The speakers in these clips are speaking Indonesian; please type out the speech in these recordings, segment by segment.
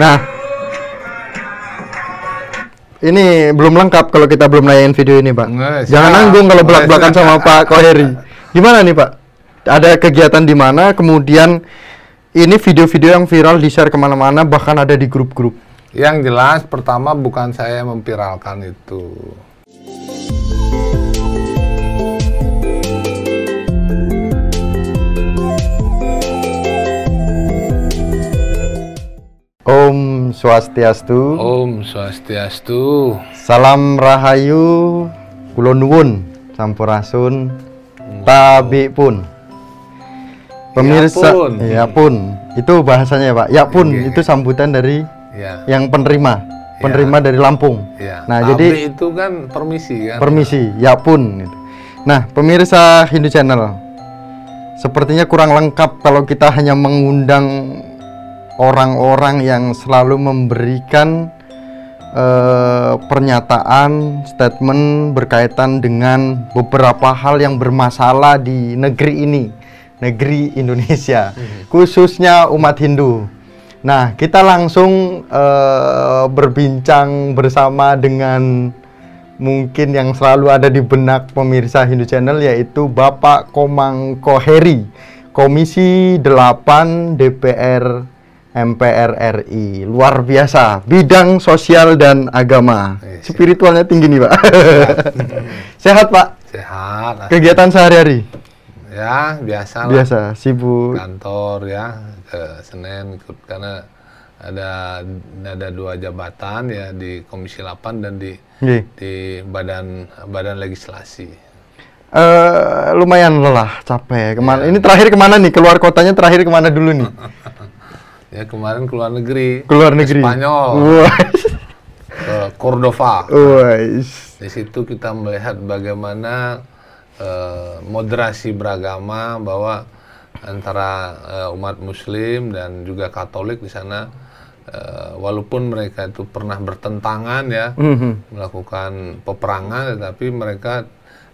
Nah, ini belum lengkap kalau kita belum nayain video ini, Pak. Nggak, Jangan nanggung kalau belak-belakan sama Pak Koheri. Gimana nih, Pak? Ada kegiatan di mana? Kemudian ini video-video yang viral di-share ke mana-mana, bahkan ada di grup-grup. Yang jelas pertama bukan saya yang memviralkan itu. Om Swastiastu. Om Swastiastu. Salam Rahayu, Kulon Nuwun, Sampurasun, Tabi pun. Pemirsa, Ya pun. ya pun. Itu bahasanya Pak. Ya pun Oke. itu sambutan dari Ya. yang penerima, penerima dari Lampung. ya. Nah, Tabi jadi itu kan permisi kan. permisi, ya pun. gitu. Nah, pemirsa Hindu Channel, sepertinya kurang lengkap kalau kita hanya mengundang orang-orang yang selalu memberikan eh, pernyataan, statement berkaitan dengan beberapa hal yang bermasalah di negeri ini, negeri Indonesia, khususnya umat Hindu. Nah, kita langsung eh, berbincang bersama dengan mungkin yang selalu ada di benak pemirsa Hindu Channel yaitu Bapak Komang Koheri, Komisi 8 DPR MPR RI. Luar biasa, bidang sosial dan agama. Iya, siap. Spiritualnya tinggi nih, Pak. Sehat, Pak. Sehat. Kegiatan sehari-hari Ya, biasa lah. biasa, sibuk. Kantor ya, ke Senin ikut karena ada ada dua jabatan ya di Komisi 8 dan di Nggih. di badan badan legislasi. Eh, lumayan lelah, capek. Ke mana? Iya. Ini terakhir ke mana nih? Keluar kotanya terakhir ke mana dulu nih? Ya kemarin keluar negeri. Keluar ke negeri. Spanyol, ke Cordova. Wais. Di situ kita melihat bagaimana eh, moderasi beragama bahwa antara eh, umat Muslim dan juga Katolik di sana, eh, walaupun mereka itu pernah bertentangan ya, Mhm. melakukan peperangan, tetapi mereka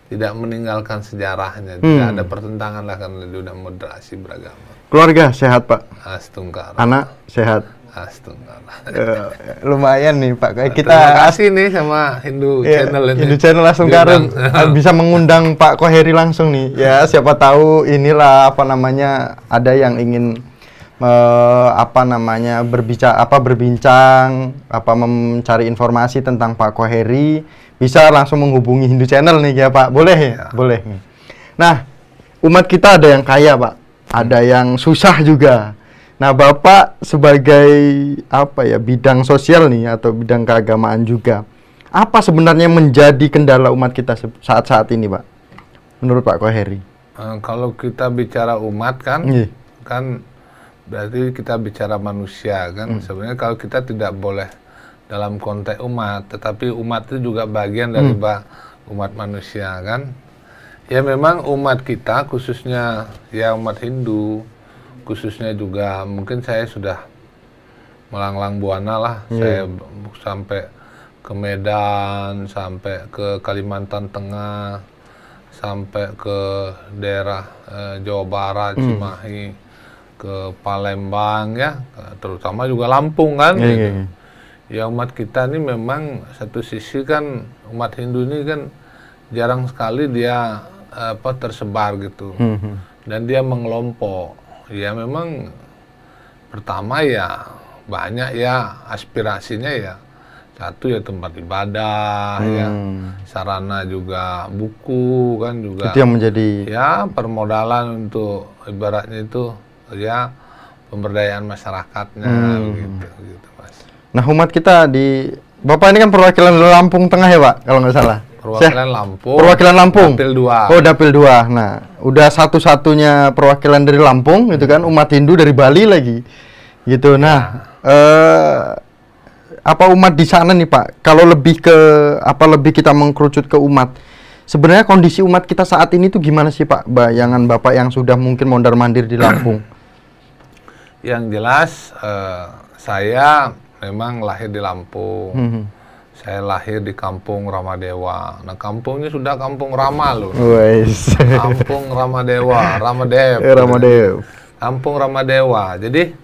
tidak meninggalkan sejarahnya, tidak Hmm. ada pertentangan lah karena dia udah moderasi beragama. Keluarga sehat, Pak. Astungkara, Anak sehat. astungkara. Eh, lumayan nih Pak. Kayak kita Terima kasih nih sama Hindu Iya, Channel ini. Hindu Channel Diundang. bisa mengundang Pak Koheri langsung nih. Ya siapa tahu inilah apa namanya ada yang ingin eh, apa namanya berbicara apa berbincang apa mencari informasi tentang Pak Koheri bisa langsung menghubungi Hindu Channel nih ya Pak. Boleh ya? Boleh. nih. Nah umat kita ada yang kaya Pak, ada yang susah juga. Nah, Bapak sebagai apa ya bidang sosial nih atau bidang keagamaan juga, apa sebenarnya menjadi kendala umat kita saat-saat ini, Pak? Menurut Pak Koheri? Eh, kalau kita bicara umat kan, Iya. kan berarti kita bicara manusia kan. Sebenarnya kalau kita tidak boleh dalam konteks umat, tetapi umat itu juga bagian dari ba- umat manusia kan. Ya memang umat kita khususnya ya umat Hindu, khususnya juga mungkin saya sudah melanglang buana lah. Saya b- sampai ke Medan, sampai ke Kalimantan Tengah, sampai ke daerah eh, Jawa Barat, Cimahi, ke Palembang ya, terutama juga Lampung kan. Iya, gitu. iya, iya. Ya umat kita ini memang satu sisi kan umat Hindu ini kan jarang sekali dia apa tersebar gitu Mhm. dan dia mengelompok. Ya memang pertama ya banyak ya aspirasinya ya satu ya tempat ibadah ya Hmm. sarana juga buku kan juga Itu yang menjadi ya permodalan untuk ibaratnya itu ya pemberdayaan masyarakatnya Hmm. gitu gitu Nah, umat kita di Bapak ini kan perwakilan Lampung Tengah ya, Pak, kalau nggak salah. perwakilan Lampung Perwakilan Lampung. Dapil dua Oh, Dapil 2. Nah, udah satu-satunya perwakilan dari Lampung gitu kan, umat Hindu dari Bali lagi. Gitu. Nah, eh apa umat di sana nih, Pak? Kalau lebih ke apa lebih kita mengkerucut ke umat. Sebenarnya kondisi umat kita saat ini tuh gimana sih, Pak? Bayangan Bapak yang sudah mungkin mondar-mandir di Lampung. yang jelas eh, saya memang lahir di Lampung Mhm. Saya lahir di kampung Ramadewa. Nah, kampungnya sudah kampung Rama loh. Wes. Kampung Ramadewa, Ramadev. Eh, Ramadev. Kampung Ramadewa. Jadi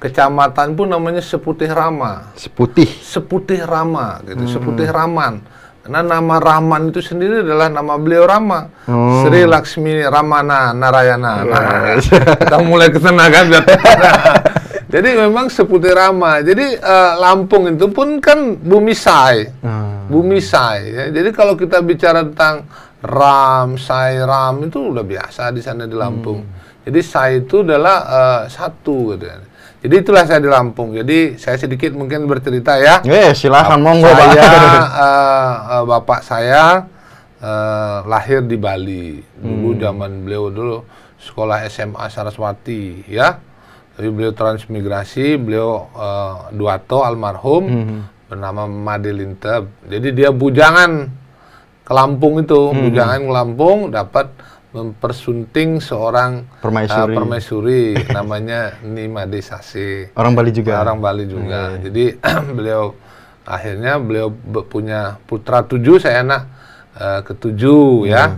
kecamatan pun namanya Seputih Rama. Seputih. Seputih Rama gitu, Seputih Raman. Karena nama Rahman itu sendiri adalah nama beliau Rama. Oh. Sri Laksmi Ramana Narayana. Nah, kita mulai ke sana kan. Jadi memang Seputih Rama. Jadi eh, Lampung itu pun kan bumi Sai. Ah. Bumi Sai. Ya. Jadi kalau kita bicara tentang Ram, Sai, Ram itu udah biasa di sana di Lampung. Jadi Sai itu adalah eh, satu gitu. Jadi itulah saya di Lampung. Jadi saya sedikit mungkin bercerita ya. Eh, silakan monggo, Pak. Saya eh, eh, bapak saya eh, lahir di Bali. Dulu zaman beliau dulu sekolah SMA Saraswati ya. Tapi beliau transmigrasi, beliau eh, Duato almarhum bernama Made Linteb. Jadi dia bujangan ke Lampung itu, bujangan ke Lampung dapat mempersunting seorang Permaisuri. eh, permaisuri namanya Nimade Sase. Orang Bali juga. Orang Bali juga. Jadi beliau akhirnya beliau be- punya putra tujuh, saya anak eh, ketujuh ya.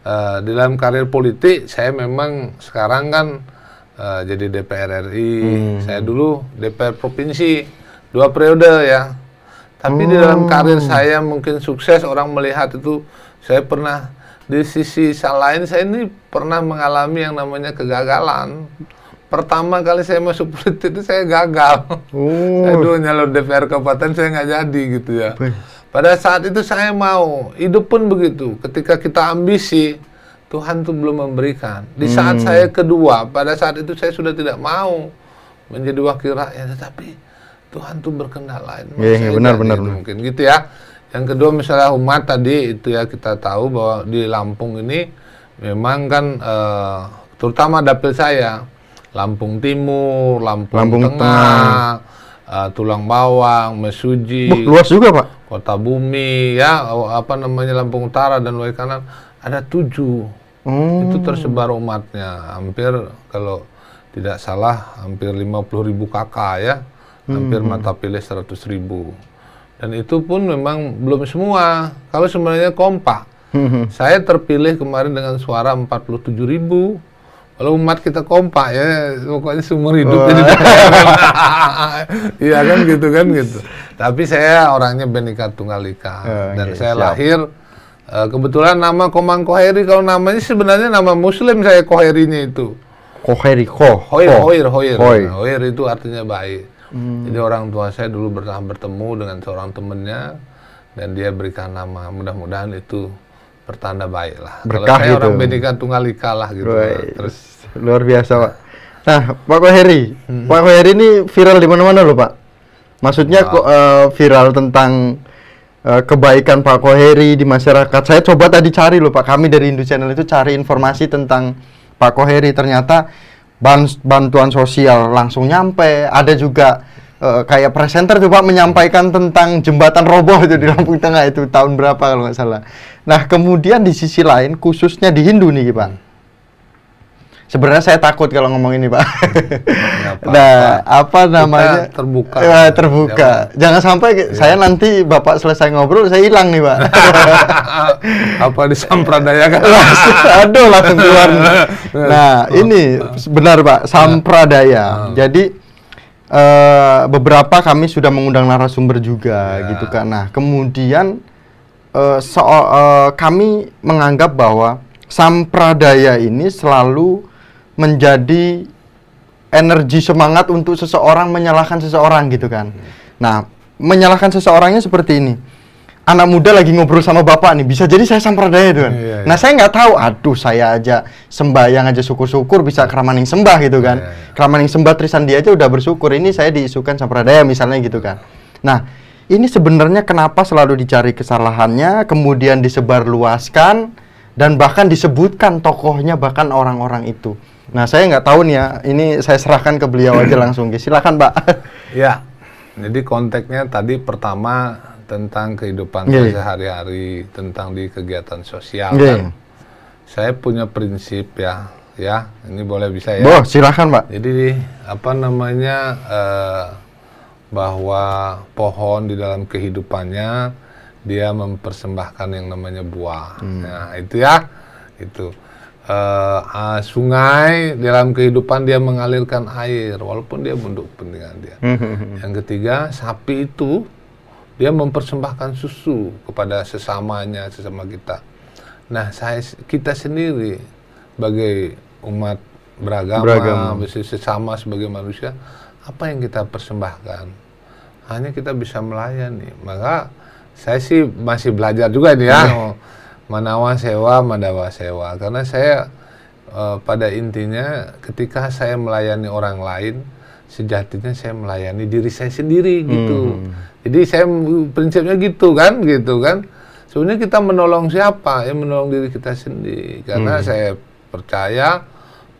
Eh, di dalam karir politik saya memang sekarang kan eh, jadi DPR RI. Saya dulu DPR provinsi dua periode ya. Tapi di dalam karir saya mungkin sukses orang melihat itu saya pernah di sisi lain saya ini pernah mengalami yang namanya kegagalan. Pertama kali saya masuk politik itu saya gagal. Oh. Saya dulu nyalon DPR kabupaten saya nggak jadi gitu ya. Pada saat itu saya mau, hidup pun begitu. Ketika kita ambisi, Tuhan tuh belum memberikan. Di saat Hmm. saya kedua, pada saat itu saya sudah tidak mau menjadi wakil rakyat, tetapi Tuhan tuh berkehendak lain. Iya, saya benar, benar, benar. Mungkin gitu ya. Yang kedua misalnya umat tadi itu ya kita tahu bahwa di Lampung ini memang kan eh, terutama dapil saya Lampung Timur, Lampung, Lampung Tengah, eh, Tulang Bawang, Mesuji, Wah, luas juga, Pak. Kota Bumi, ya apa namanya Lampung Utara dan Wai Kanan ada tujuh. Oh. Itu tersebar umatnya, hampir kalau tidak salah hampir 50 ribu kakak ya, hampir mata pilih 100 ribu. Dan itu pun memang belum semua. Kalau sebenarnya kompak, saya terpilih kemarin dengan suara 47 ribu. Kalau umat kita kompak ya, pokoknya seumur hidup jadi Iya kan gitu kan gitu. Tapi saya orangnya Benika Tunggal Ika Oh, dan iya, saya siap. lahir eh, kebetulan nama Komang Koheri kalau namanya sebenarnya nama Muslim saya Koherinya itu. Koheri, ko. Hoir, ko. hoir, hoir. Hoi. Nah, hoir itu artinya baik. Hmm. Jadi orang tua saya dulu pernah bertemu dengan seorang temennya dan dia berikan nama. Mudah-mudahan itu pertanda baik lah. Kalau Berkah saya gitu. orang Benika Tunggal Ika lah gitu. Woi, Terus luar biasa, Pak. Nah, Pak Koheri, Hmm. Pak Koheri ini viral di mana-mana loh, Pak. Maksudnya kok eh, viral tentang eh, kebaikan Pak Koheri di masyarakat. Saya coba tadi cari loh, Pak. Kami dari Indo Channel itu cari informasi tentang Pak Koheri. Ternyata ban- bantuan sosial langsung nyampe. Ada juga eh, kayak presenter Pak menyampaikan tentang jembatan roboh itu di Lampung Tengah itu tahun berapa kalau nggak salah. Nah, kemudian di sisi lain khususnya di Hindu nih, Pak. Sebenarnya saya takut kalau ngomong ini, Pak. apa-apa. nah, apa namanya? terbuka. Eh, terbuka. Jangan, sampai ke- saya nanti Bapak selesai ngobrol saya hilang nih, Pak. apa disampradayakan? Aduh, langsung keluar. Nah, ini benar, Pak, sampradaya. Jadi eh, beberapa kami sudah mengundang narasumber juga Ya. gitu kan. Nah, kemudian eh, soal eh, kami menganggap bahwa sampradaya ini selalu menjadi energi semangat untuk seseorang menyalahkan seseorang gitu kan. Nah, menyalahkan seseorangnya seperti ini. Anak muda lagi ngobrol sama bapak nih, bisa jadi saya sampradaya tuh kan. Iya, iya. Nah, saya nggak tahu, aduh saya aja sembahyang aja syukur-syukur bisa keramaning sembah gitu kan. Iya, iya. Keramaning sembah Trisandi aja udah bersyukur. Ini saya diisukan sampradaya misalnya gitu kan. Nah, ini sebenarnya kenapa selalu dicari kesalahannya, kemudian disebarluaskan dan bahkan disebutkan tokohnya bahkan orang-orang itu. Nah, saya nggak tahu nih ya. Ini saya serahkan ke beliau aja langsung. Silakan, Pak. Ya, jadi konteksnya tadi pertama tentang kehidupan iya. sehari-hari, tentang di kegiatan sosial Iya. kan. Saya punya prinsip ya, ya ini boleh bisa ya. Boh, silakan, Pak. Jadi apa namanya eh, bahwa pohon di dalam kehidupannya dia mempersembahkan yang namanya buah. Nah itu ya, itu ah, sungai dalam kehidupan dia mengalirkan air walaupun dia untuk kepentingan dia. Yang ketiga, sapi itu dia mempersembahkan susu kepada sesamanya, sesama kita. Nah, saya kita sendiri sebagai umat beragama, Beragama. sesama sebagai manusia, apa yang kita persembahkan? Hanya kita bisa melayani. Maka saya sih masih belajar juga nih ya. Manawa sewa, madawa sewa. Karena saya eh, pada intinya ketika saya melayani orang lain, sejatinya saya melayani diri saya sendiri gitu. Jadi saya prinsipnya gitu kan, gitu kan. Sebenarnya kita menolong siapa? Ya menolong diri kita sendiri. Karena saya percaya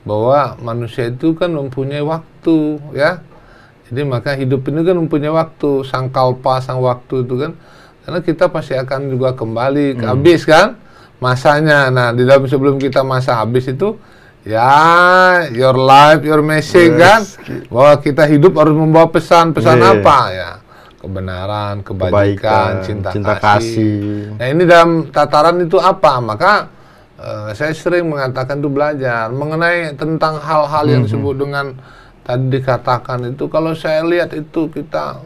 bahwa manusia itu kan mempunyai waktu, ya. Jadi maka hidup ini kan mempunyai waktu, sang kalpa, sang waktu itu kan. Karena kita pasti akan juga kembali ke habis kan masanya. Nah, di dalam sebelum kita masa habis itu ya your life, your message Yes. kan. Bahwa kita hidup harus membawa pesan, pesan Yeah. apa ya? Kebenaran, kebajikan, Kebaikan, cinta, cinta kasih. kasih. Nah, ini dalam tataran itu apa? Maka eh, saya sering mengatakan itu belajar mengenai tentang hal-hal yang disebut dengan tadi dikatakan itu kalau saya lihat itu kita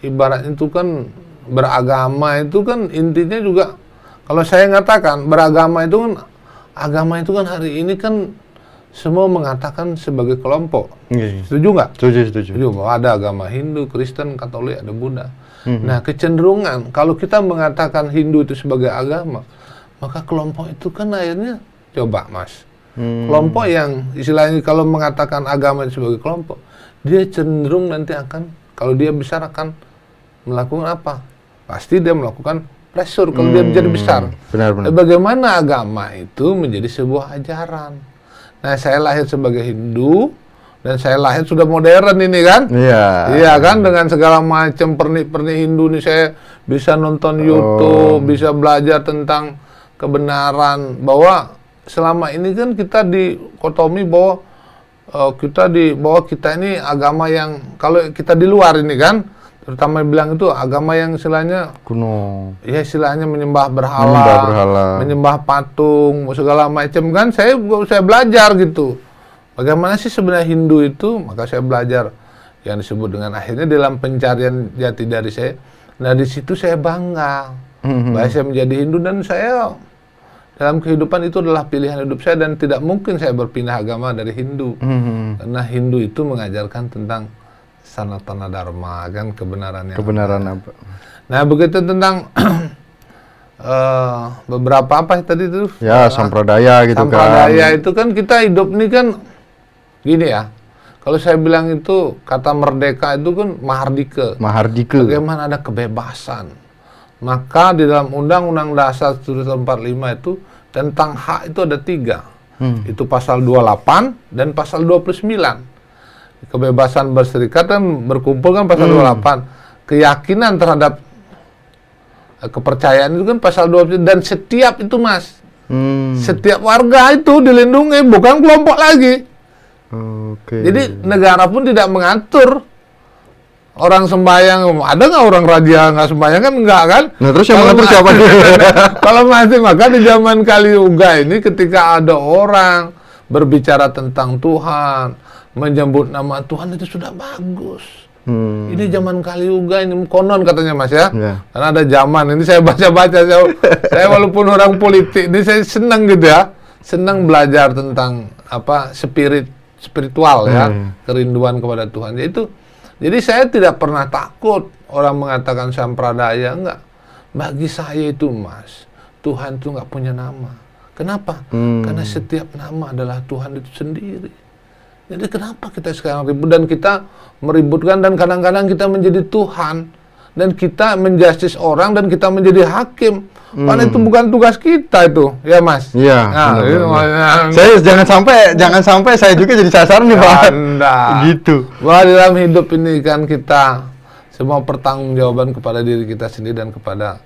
ibarat itu kan beragama itu kan intinya juga kalau saya mengatakan beragama itu kan agama itu kan hari ini kan semua mengatakan sebagai kelompok. Iya. Setuju nggak? Setuju, setuju. Setuju bahwa ada agama Hindu, Kristen, Katolik, ada Buddha. Nah, kecenderungan kalau kita mengatakan Hindu itu sebagai agama, maka kelompok itu kan akhirnya coba, Mas. Hmm. Kelompok yang istilahnya kalau mengatakan agama itu sebagai kelompok, dia cenderung nanti akan kalau dia besar akan melakukan apa? Pasti dia melakukan pressure kalau dia menjadi besar. Benar-benar. Bagaimana agama itu menjadi sebuah ajaran? Nah, saya lahir sebagai Hindu dan saya lahir sudah modern ini kan? Iya. Iya kan dengan segala macam pernik-pernik Hindu nih saya bisa nonton Oh. YouTube, bisa belajar tentang kebenaran bahwa selama ini kan kita dikotomi bahwa eh, kita di bahwa kita ini agama yang kalau kita di luar ini kan terutama bilang itu agama yang istilahnya Kuno. ya istilahnya menyembah berhala, Menyembah berhala. menyembah patung, segala macam kan saya saya belajar gitu. Bagaimana sih sebenarnya Hindu itu? Maka saya belajar yang disebut dengan akhirnya dalam pencarian jati dari saya. Nah di situ saya bangga Mhm. bahwa saya menjadi Hindu dan saya dalam kehidupan itu adalah pilihan hidup saya dan tidak mungkin saya berpindah agama dari Hindu. Mhm. Karena Hindu itu mengajarkan tentang sanatana dharma kan kebenaran yang Kebenaran apa? Nah, begitu tentang eh, beberapa apa tadi itu? Ya, sampradaya gitu Sampradaya kan. itu kan kita hidup ini kan gini ya. Kalau saya bilang itu kata merdeka itu kan mahardika. Mahardika. Bagaimana ada kebebasan. Maka di dalam Undang-Undang Dasar 1945 itu tentang hak itu ada tiga. Hmm. Itu pasal 28 dan pasal 29. Kebebasan berserikat dan berkumpul kan pasal Hmm. 28. Keyakinan terhadap eh, kepercayaan itu kan pasal 29 dan setiap itu Mas, Hmm. setiap warga itu dilindungi bukan kelompok lagi. Oke. Jadi negara pun tidak mengatur orang sembahyang. Ada nggak orang raja nggak sembahyang kan enggak kan? Nah, terus yang mengatur siapa? Kalau masih maka di zaman Kali Yuga ini ketika ada orang berbicara tentang Tuhan, menyebut nama Tuhan itu sudah bagus. Hmm. Ini zaman Kali Yuga ini konon katanya Mas ya. Ya. Karena ada zaman ini saya baca-baca saya, saya walaupun orang politik ini saya senang gitu ya. Senang belajar tentang apa spirit spiritual ya, Hmm. kerinduan kepada Tuhan. Yaitu jadi saya tidak pernah takut orang mengatakan sampradaya enggak. Bagi saya itu Mas, Tuhan itu nggak punya nama. Kenapa? Hmm. Karena setiap nama adalah Tuhan itu sendiri. Jadi kenapa kita sekarang ribut dan kita meributkan dan kadang-kadang kita menjadi Tuhan dan kita menjustis orang dan kita menjadi hakim. Padahal itu bukan tugas kita itu, ya Mas. Hmm. Iya, Nah, itu Saya jangan sampai jangan sampai saya juga jadi sasaran nih, Pak. Gitu. Bahwa dalam hidup ini kan kita semua pertanggungjawaban kepada diri kita sendiri dan kepada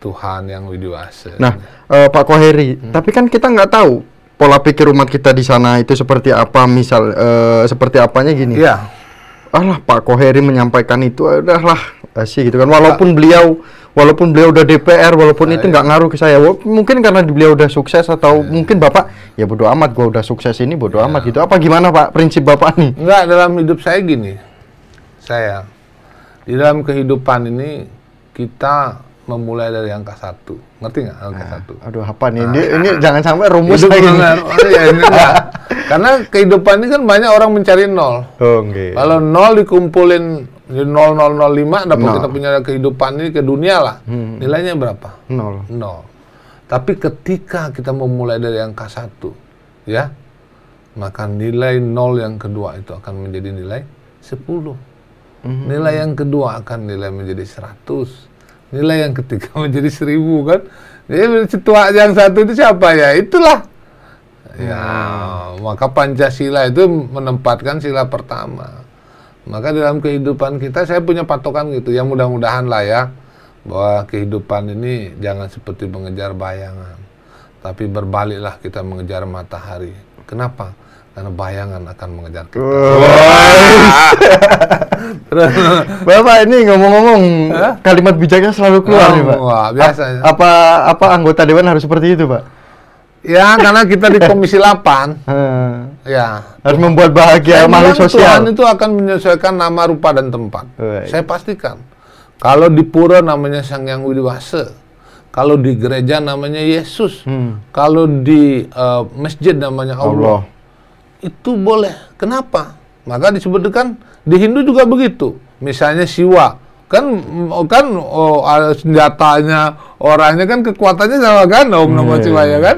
Tuhan yang widiwasa. Nah, eh, Pak Koheri, tapi kan kita nggak tahu pola pikir umat kita di sana itu seperti apa. Misal eh, seperti apanya gini. Iya. Alah, Pak Koheri menyampaikan itu adalah sih gitu kan. Walaupun beliau walaupun beliau udah DPR, walaupun Nah, itu iya. nggak ngaruh ke saya. Mungkin karena beliau udah sukses atau mungkin bapak ya bodo amat, gua udah sukses ini bodo Iya. amat gitu. Apa gimana pak prinsip bapak nih? Enggak, dalam hidup saya gini. Saya di dalam kehidupan ini kita memulai dari angka satu. Ngerti nggak angka satu? Aduh apa nih? Ini, ini jangan sampai rumus lagi. benar. Oh, iya, ini enggak. Karena kehidupan ini kan banyak orang mencari nol. Oh, enggak. Kalau nol dikumpulin jadi 0005 dapat Nol. kita punya kehidupan ini ke dunia lah. Hmm. Nilainya berapa? Nol. Nol. Tapi ketika kita memulai dari angka satu, ya, maka nilai nol yang kedua itu akan menjadi nilai 10. Hmm. Nilai yang kedua akan nilai menjadi 100. Nilai yang ketiga menjadi 1000 kan. Jadi tua yang satu itu siapa ya? Itulah. Ya, maka Pancasila itu menempatkan sila pertama. Maka dalam kehidupan kita saya punya patokan gitu. Ya mudah-mudahan lah ya bahwa kehidupan ini jangan seperti mengejar bayangan, tapi berbaliklah kita mengejar matahari. Kenapa? Karena bayangan akan mengejar kita. Bapak ini ngomong-ngomong kalimat bijaknya selalu keluar Oh, nih pak. wah, biasa ya. Ap- Apa apa anggota dewan harus seperti itu pak? ya karena kita di Komisi 8, Hmm. ya Harus membuat bahagia makhluk sosial. Tuhan itu akan menyesuaikan nama, rupa, dan tempat. Baik. Saya pastikan. Kalau di pura namanya Sang Yang Widiwasa. Kalau di gereja namanya Yesus. Hmm. Kalau di eh, masjid namanya Allah. Allah. Itu boleh. Kenapa? Maka disebutkan di Hindu juga begitu. Misalnya Siwa. Kan kan oh, ada senjatanya, orangnya kan kekuatannya sama kan Om Namo Iya, Siwaya kan?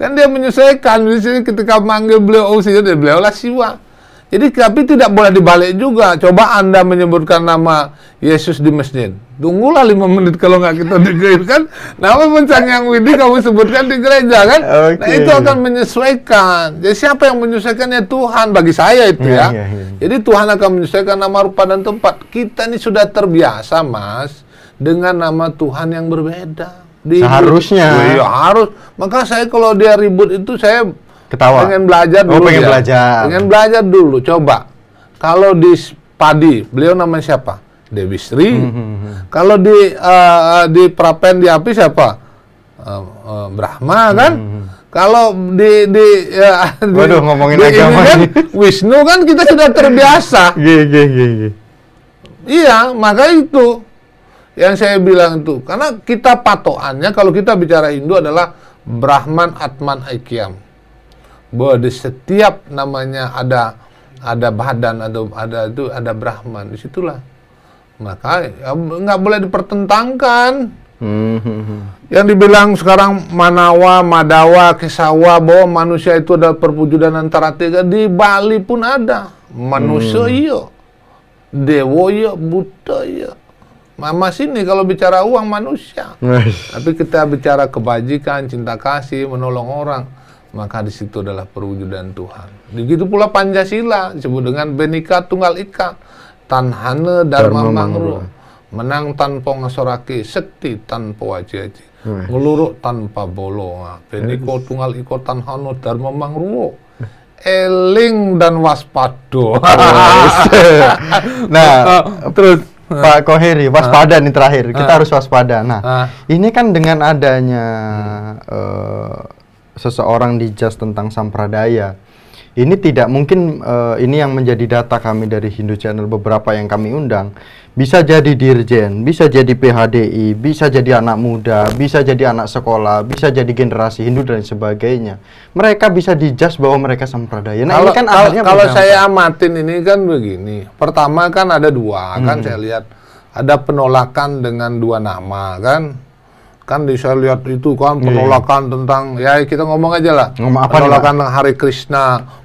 Kan dia menyesuaikan di sini ketika manggil beliau oh sini beliau lah Siwa. Jadi tapi tidak boleh dibalik juga. Coba Anda menyebutkan nama Yesus di masjid. Tunggulah lima menit kalau nggak kita di gereja kan. Nama Pencang yang Widi kamu sebutkan di gereja kan. Nah Oke. itu akan menyesuaikan. Jadi siapa yang menyesuaikannya Tuhan bagi saya itu Iya, ya. iya, iya. Jadi Tuhan akan menyesuaikan nama rupa dan tempat. Kita ini sudah terbiasa Mas dengan nama Tuhan yang berbeda. Di- Seharusnya. Iya harus. Maka saya kalau dia ribut itu saya Ketawa. pengen belajar Oh, dulu. pengen ya. belajar. Pengen belajar dulu. Coba. Kalau di padi, beliau namanya siapa? Dewi Sri. Hmm, Kalau di eh, di Prapen di api siapa? Eh, eh, Brahma kan? Kalau di di, ya, di Hmm, Waduh, ngomongin di ini agama kan. Wisnu kan kita sudah terbiasa. Gih, gih, gih, gih. Iya, maka itu yang saya bilang itu. Karena kita patokannya kalau kita bicara Hindu adalah Brahman, Atman, Aikyam. Bahwa di setiap namanya ada ada badan atau ada itu ada Brahman di situlah. Maka ya, nggak boleh dipertentangkan. Hmm. Yang dibilang sekarang Manawa, Madawa, Kesawa bahwa manusia itu adalah perwujudan antara tiga di Bali pun ada manusia iya, dewa iya, Buddha iya. Mama sini kalau bicara uang manusia, tapi kita bicara kebajikan, cinta kasih, menolong orang, maka di situ adalah perwujudan Tuhan. Begitu pula Pancasila disebut dengan Benika Tunggal Ika, Tanhane Dharma Mangro. menang tanpa ngasoraki, sekti tanpa waji-waji, Wih. ngeluruk tanpa bolo. Nah, Beniko Tunggal Iko Tanhano Dharma Mangro, eling dan waspado. Nah, terus Pak Koheri, waspada nih terakhir. Kita harus waspada. Nah, Ah. ini kan dengan adanya eh, seseorang dijas tentang sampradaya, ini tidak mungkin eh, ini yang menjadi data kami dari Hindu Channel beberapa yang kami undang. Bisa jadi dirjen, bisa jadi PHDI, bisa jadi anak muda, bisa jadi anak sekolah, bisa jadi generasi Hindu dan sebagainya. Mereka bisa dijas bahwa mereka sampradaya. Nah, kalau ini kan kalau, kalau berdampak. saya amatin ini kan begini. Pertama kan ada dua kan saya lihat ada penolakan dengan dua nama kan. Kan di saya lihat itu kan penolakan tentang ya kita ngomong aja lah. Ngomong apa penolakan dengan Hari Krishna,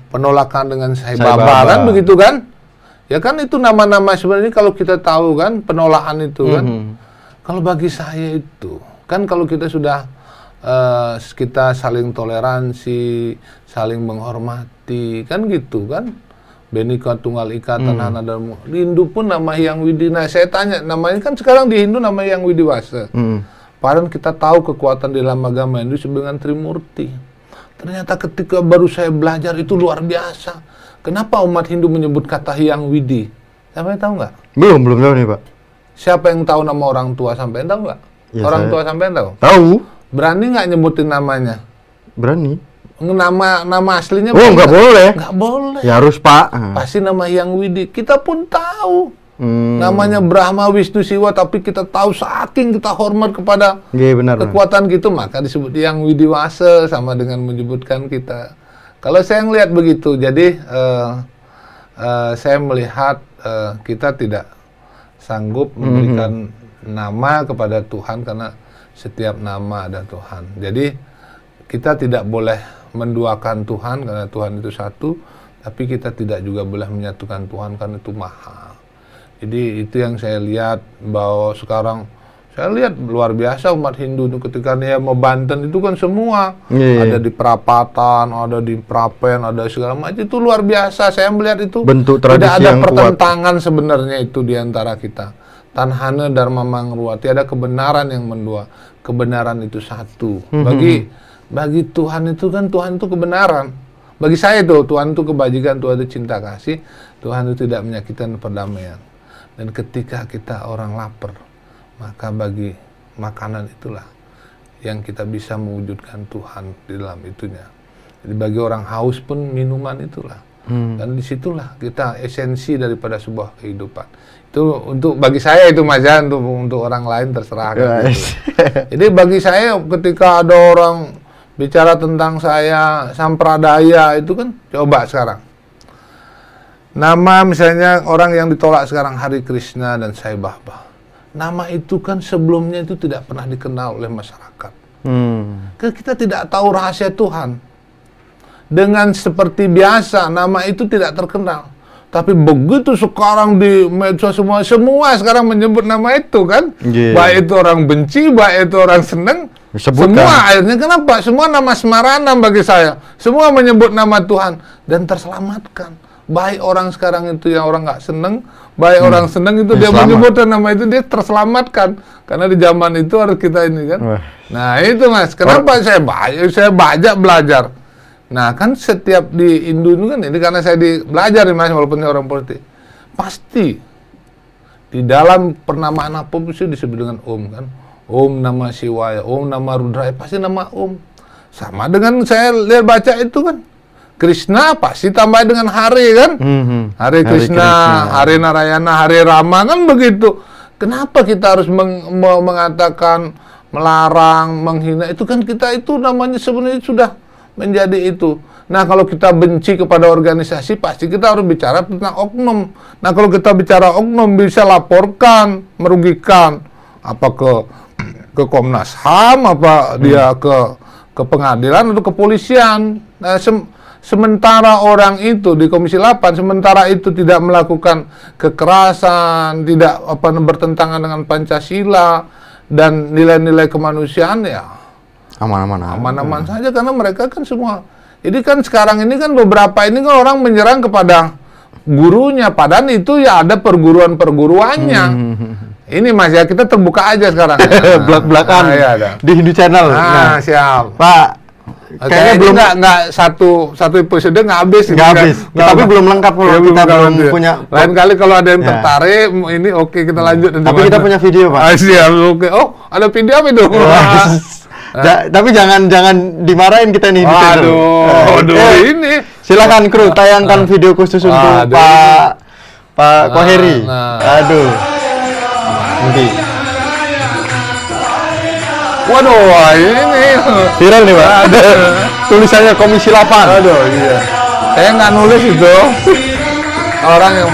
penolakan dengan Sai Sai Baba, Baba. kan begitu kan? Ya kan itu nama-nama sebenarnya kalau kita tahu kan penolakan itu kan. Mhm. Kalau bagi saya itu kan kalau kita sudah eh, kita saling toleransi, saling menghormati, kan gitu kan. Benika Tunggal Ika Tanah dan di Hindu pun nama yang Widi. Nah, saya tanya namanya kan sekarang di Hindu nama yang Widiwasa. Hmm. Padahal kita tahu kekuatan di dalam agama Hindu dengan Trimurti. Ternyata ketika baru saya belajar itu luar biasa. Kenapa umat Hindu menyebut kata Hyang Widi? Sampai tahu nggak? Belum, belum tahu nih, Pak. Siapa yang tahu nama orang tua sampai tahu nggak? Ya, orang saya- tua sampai tahu? Tahu? Berani nggak nyebutin namanya? Berani? Nama nama aslinya? Oh, nggak boleh. Nggak boleh. Ya harus Pak. Pasti nama yang Widi. Kita pun tahu. Hmm. Namanya Brahma Wisnu Siwa, tapi kita tahu saking kita hormat kepada Iya benar. benar. kekuatan gitu, maka disebut yang Widiwasa sama dengan menyebutkan kita. Kalau saya melihat begitu, jadi eh, eh, saya melihat eh, kita tidak sanggup memberikan nama kepada Tuhan karena setiap nama ada Tuhan. Jadi kita tidak boleh menduakan Tuhan karena Tuhan itu satu, tapi kita tidak juga boleh menyatukan Tuhan karena itu maha. Jadi itu yang saya lihat bahwa sekarang saya lihat luar biasa umat Hindu itu ketika dia mau Banten itu kan semua Iya, iya. ada di perapatan, ada di Prapen, ada segala macam itu luar biasa. Saya melihat itu Bentuk tidak tradisi ada yang kuat. pertentangan sebenarnya itu di antara kita. Tanhana Dharma Mangrua, tiada kebenaran yang mendua. Kebenaran itu satu. Mhm. Bagi bagi Tuhan itu kan Tuhan itu kebenaran. Bagi saya itu Tuhan itu kebajikan, Tuhan itu cinta kasih, Tuhan itu tidak menyakitkan perdamaian. Dan ketika kita orang lapar, maka bagi makanan itulah yang kita bisa mewujudkan Tuhan di dalam itunya. Jadi bagi orang haus pun minuman itulah. Hmm. Dan di situlah kita esensi daripada sebuah kehidupan. Itu untuk bagi saya itu Mas ya, untuk untuk orang lain terserah. kan gitu. Jadi bagi saya ketika ada orang bicara tentang saya sampradaya itu kan coba sekarang. Nama misalnya orang yang ditolak sekarang Hari Krishna dan Sai Baba. Nama itu kan sebelumnya itu tidak pernah dikenal oleh masyarakat. Hmm. Kita tidak tahu rahasia Tuhan. Dengan seperti biasa, nama itu tidak terkenal. Tapi begitu sekarang di medsos semua, semua sekarang menyebut nama itu kan. Iya. Baik itu orang benci, baik itu orang seneng. Semua akhirnya kenapa? Semua nama semaranam bagi saya. Semua menyebut nama Tuhan dan terselamatkan. Baik orang sekarang itu yang orang nggak seneng, baik orang seneng itu Ya, dia selamat. menyebutkan nama itu dia terselamatkan. Karena di zaman itu harus kita ini kan. Wah. Nah itu mas, kenapa saya banyak saya banyak belajar. Nah kan setiap di Indo itu kan ini karena saya di belajar nih mas walaupun ini orang politik, pasti di dalam pernamaan apa pun itu disebut dengan Om kan, Om nama Siwaya, Om nama Rudraya pasti nama Om. Sama dengan saya lihat baca itu kan, Krishna pasti tambah dengan Hari kan, Hmm, hmm. Hari Krishna, Hari Narayana, Hari Rama kan begitu. Kenapa kita harus meng- me- mengatakan melarang, menghina? Itu kan kita itu namanya sebenarnya sudah menjadi itu. Nah, kalau kita benci kepada organisasi, pasti kita harus bicara tentang oknum. Nah, kalau kita bicara oknum, bisa laporkan, merugikan apa ke ke Komnas HAM, apa dia ke ke pengadilan atau kepolisian. Nah, sem- sementara orang itu di Komisi 8 sementara itu tidak melakukan kekerasan, tidak apa bertentangan dengan Pancasila dan nilai-nilai kemanusiaan ya Aman-aman. aman. aman-aman saja karena mereka kan semua. Jadi kan sekarang ini kan beberapa ini kan orang menyerang kepada gurunya padahal itu ya ada perguruan-perguruannya. Ini Mas ya kita terbuka aja sekarang. ya. Belak-belakan Ah, iya, ada. di Hindu Channel. Ah, Nah, siap. Pak, Kayaknya kayaknya belum nggak nggak satu satu episode nggak habis. ini Nggak kan. habis. Nggak Tapi belum lengkap kalau Iya, kita belum lengkap. punya- Lain kali kalau ada yang Ya. tertarik, ini oke kita lanjut. Tapi kita punya video, Pak. Ah, siap, oke. Oh, ada video apa itu? Ja- tapi jangan jangan dimarahin kita nih. Waduh, Eh, aduh, eh, ini. Silakan kru tayangkan video khusus untuk Waduh, Pak Pak Koheri. nah. Aduh. Nanti Waduh, ini. viral nih, Pak. Tulisannya Komisi 8. Aduh, iya. Saya nggak nulis itu. Orang yang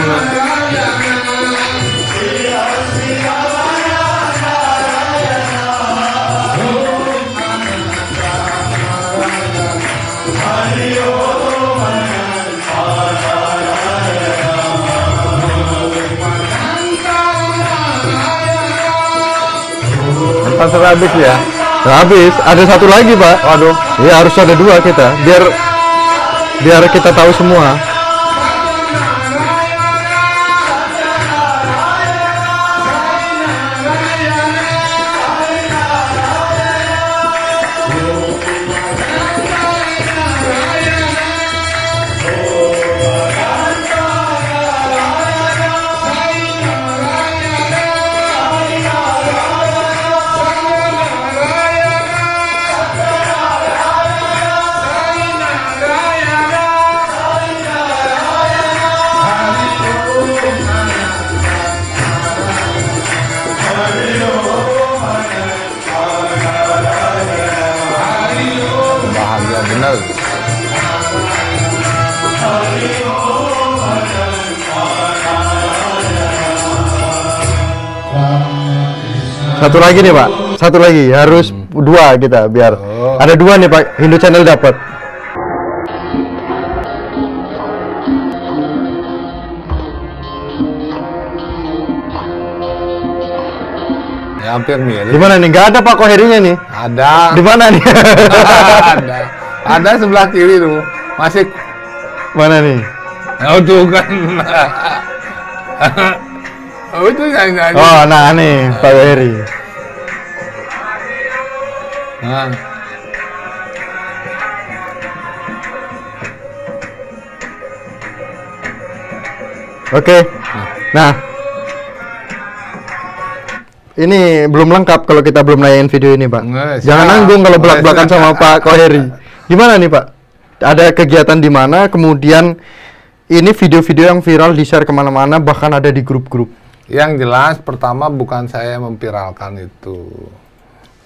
Pasar habis ya? Nah, habis, ada satu lagi, Pak. Waduh. Iya, harus ada dua kita, biar biar kita tahu semua. Satu lagi nih Pak, satu lagi harus dua kita biar Oh. ada dua nih Pak. Hindu Channel dapat. Ya hampir mirip. Di mana nih? Gak ada Pak Koherinya nih. Ada. Di mana nih? ada. Ada sebelah kiri tuh. Masih mana nih? Oh tuh kan. oh itu nyanyi nyanyi. Oh, nah nih Pak Koheri. Nah, Oke. Nah. Ini belum lengkap kalau kita belum nanyain video ini, Pak. Nggak, Jangan nanggung kalau belak-belakan sama Pak Koheri. Gimana nih, Pak? Ada kegiatan di mana, kemudian ini video-video yang viral di-share ke mana-mana, bahkan ada di grup-grup. Yang jelas pertama bukan saya memviralkan itu.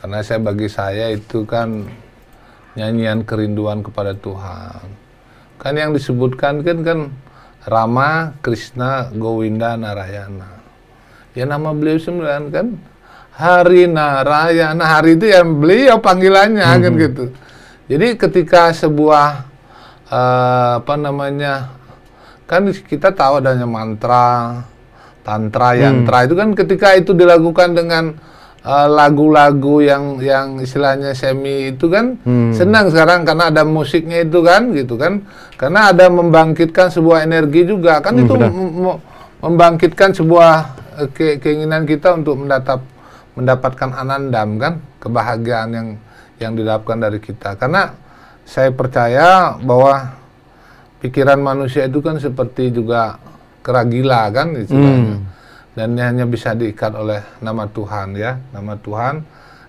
Karena saya bagi saya itu kan nyanyian kerinduan kepada Tuhan. Kan yang disebutkan kan kan Rama, Krishna, Gowinda, Narayana. Ya nama beliau sembilan kan Hari Narayana. Hari itu yang beliau panggilannya kan gitu. Jadi ketika sebuah eh, apa namanya kan kita tahu adanya mantra, tantra, yantra. Itu kan ketika itu dilakukan dengan eh, lagu-lagu yang yang istilahnya semi itu kan senang sekarang karena ada musiknya itu kan gitu kan. Karena ada membangkitkan sebuah energi juga. Kan itu mem- mem- membangkitkan sebuah eh, ke- keinginan kita untuk mendatap mendapatkan anandam kan kebahagiaan yang yang didapatkan dari kita. Karena saya percaya bahwa pikiran manusia itu kan seperti juga keragila kan istilahnya. Dan ini hanya bisa diikat oleh nama Tuhan ya. Nama Tuhan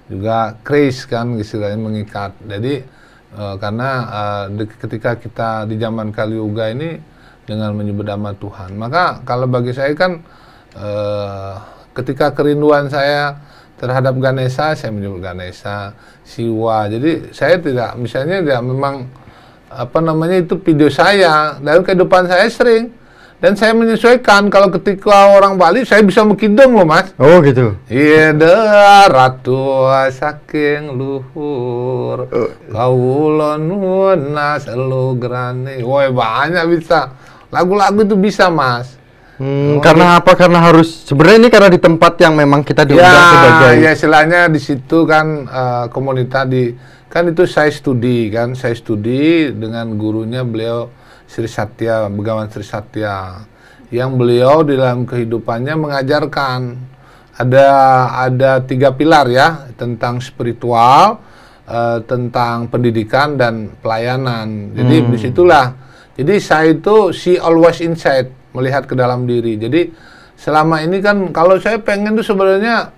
juga grace kan istilahnya mengikat. Jadi eh, karena eh, di- ketika kita di zaman Kali Yuga ini dengan menyebut nama Tuhan maka kalau bagi saya kan eh, ketika kerinduan saya terhadap Ganesha saya menyebut Ganesha Siwa. Jadi saya tidak misalnya tidak memang apa namanya itu video saya dalam kehidupan saya sering dan saya menyesuaikan kalau ketika orang Bali saya bisa mengkidung loh mas. Oh, gitu. Iya ratu saking luhur. Kawula nuwun selu grane. Woi banyak bisa. Lagu-lagu itu bisa mas. Hmm, karena apa? Karena harus sebenarnya ini karena di tempat yang memang kita diundang ya, sebagai ya istilahnya di situ kan eh, komunitas di kan itu saya studi kan. Saya studi dengan gurunya beliau Sri Satya Begawan Sri Satya yang beliau di dalam kehidupannya mengajarkan. Ada ada tiga pilar ya tentang spiritual eh, tentang pendidikan dan pelayanan. Jadi di situlah. Jadi saya itu see always inside melihat ke dalam diri. Jadi selama ini kan kalau saya pengen tuh sebenarnya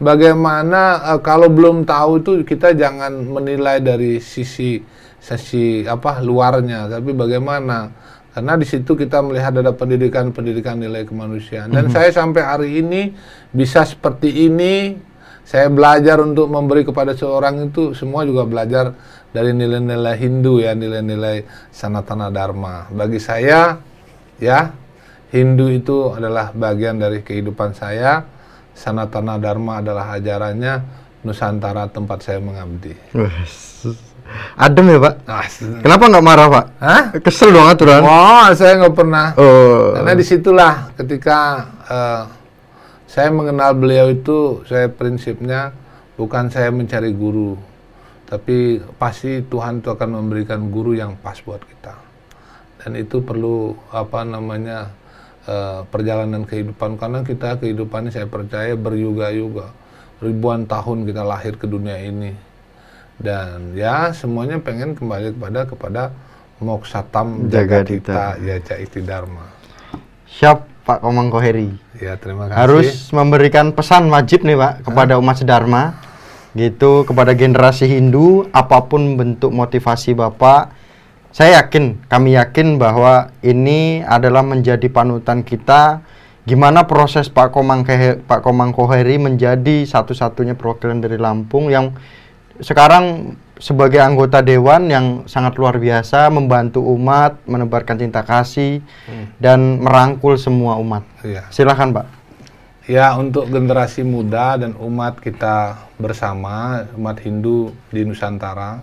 bagaimana eh, kalau belum tahu itu kita jangan menilai dari sisi sisi apa luarnya. Tapi bagaimana? Karena di situ kita melihat ada pendidikan-pendidikan nilai kemanusiaan. Dan saya sampai hari ini bisa seperti ini. Saya belajar untuk memberi kepada seorang itu semua juga belajar dari nilai-nilai Hindu ya nilai-nilai sanatana dharma. Bagi saya ya Hindu itu adalah bagian dari kehidupan saya. Sanatana Dharma adalah ajarannya. Nusantara tempat saya mengabdi. Adem ya Pak. Ah, Kenapa nggak marah Pak? Hah? Kesel dong aturan. Oh, saya nggak pernah. Oh, Karena di situlah ketika eh, saya mengenal beliau itu, saya prinsipnya bukan saya mencari guru, tapi pasti Tuhan itu akan memberikan guru yang pas buat kita. Dan itu perlu apa namanya eh, perjalanan kehidupan karena kita kehidupannya saya percaya beryuga-yuga ribuan tahun kita lahir ke dunia ini dan ya semuanya pengen kembali kepada kepada moksatam Jaga jagatita ya dharma. Siap Pak Komang Koheri. ya terima kasih. Harus memberikan pesan wajib nih Pak kepada umat sedharma. Gitu kepada generasi Hindu apa pun bentuk motivasi Bapak saya yakin kami yakin bahwa ini adalah menjadi panutan kita. Gimana proses Pak Komang Kehe- Pak Komang Koheri menjadi satu-satunya perwakilan dari Lampung yang sekarang sebagai anggota dewan yang sangat luar biasa membantu umat, menebarkan cinta kasih dan merangkul semua umat. Iya. Silakan, Pak. Ya, untuk generasi muda dan umat kita bersama, umat Hindu di Nusantara,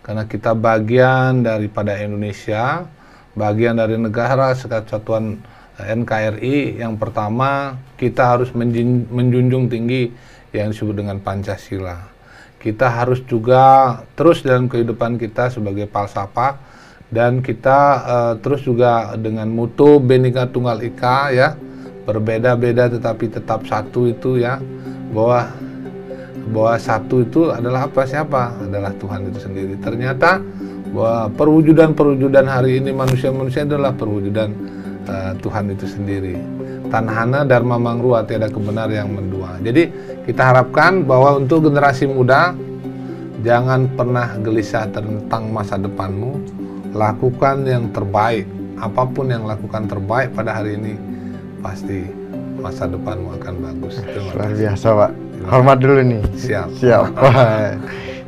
karena kita bagian daripada Indonesia, bagian dari negara kesatuan NKRI, yang pertama kita harus menjunjung tinggi yang disebut dengan Pancasila. Kita harus juga terus dalam kehidupan kita sebagai falsafah dan kita eh, terus juga dengan mutu Bhinneka Tunggal Ika ya. Berbeda-beda tetapi tetap satu itu ya. Bahwa bahwa satu itu adalah apa? Siapa? Adalah Tuhan itu sendiri. Ternyata bahwa perwujudan-perwujudan hari ini manusia-manusia adalah perwujudan eh, Tuhan itu sendiri tanhana dharma mangrua tiada kebenar yang mendua. Jadi kita harapkan bahwa untuk generasi muda jangan pernah gelisah tentang masa depanmu. Lakukan yang terbaik. Apa pun yang lakukan terbaik pada hari ini pasti masa depanmu akan bagus. Luar biasa, Pak. Hormat dulu nih. siap. Siap.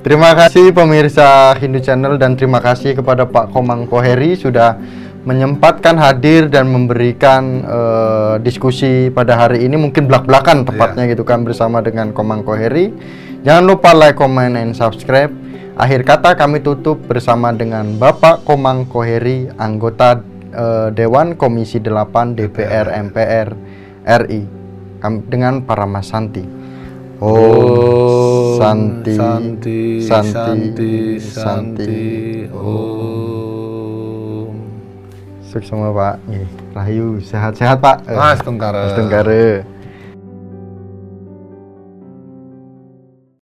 Terima kasih pemirsa Hindu Channel dan terima kasih kepada Pak Komang Koheri sudah menyempatkan hadir dan memberikan eh, diskusi pada hari ini mungkin belak-belakan tepatnya gitu kan bersama dengan Komang Koheri. Jangan lupa like, comment, and subscribe. Akhir kata kami tutup bersama dengan Bapak Komang Koheri, anggota eh, Dewan Komisi 8 DPR MPR RI Kam- dengan para Mas Santi. Om Santi Santi, Santi Santi, Santi, Om. Sukses Pak. Rahayu sehat-sehat Pak. Mas Tengkara. Mas Tenggara.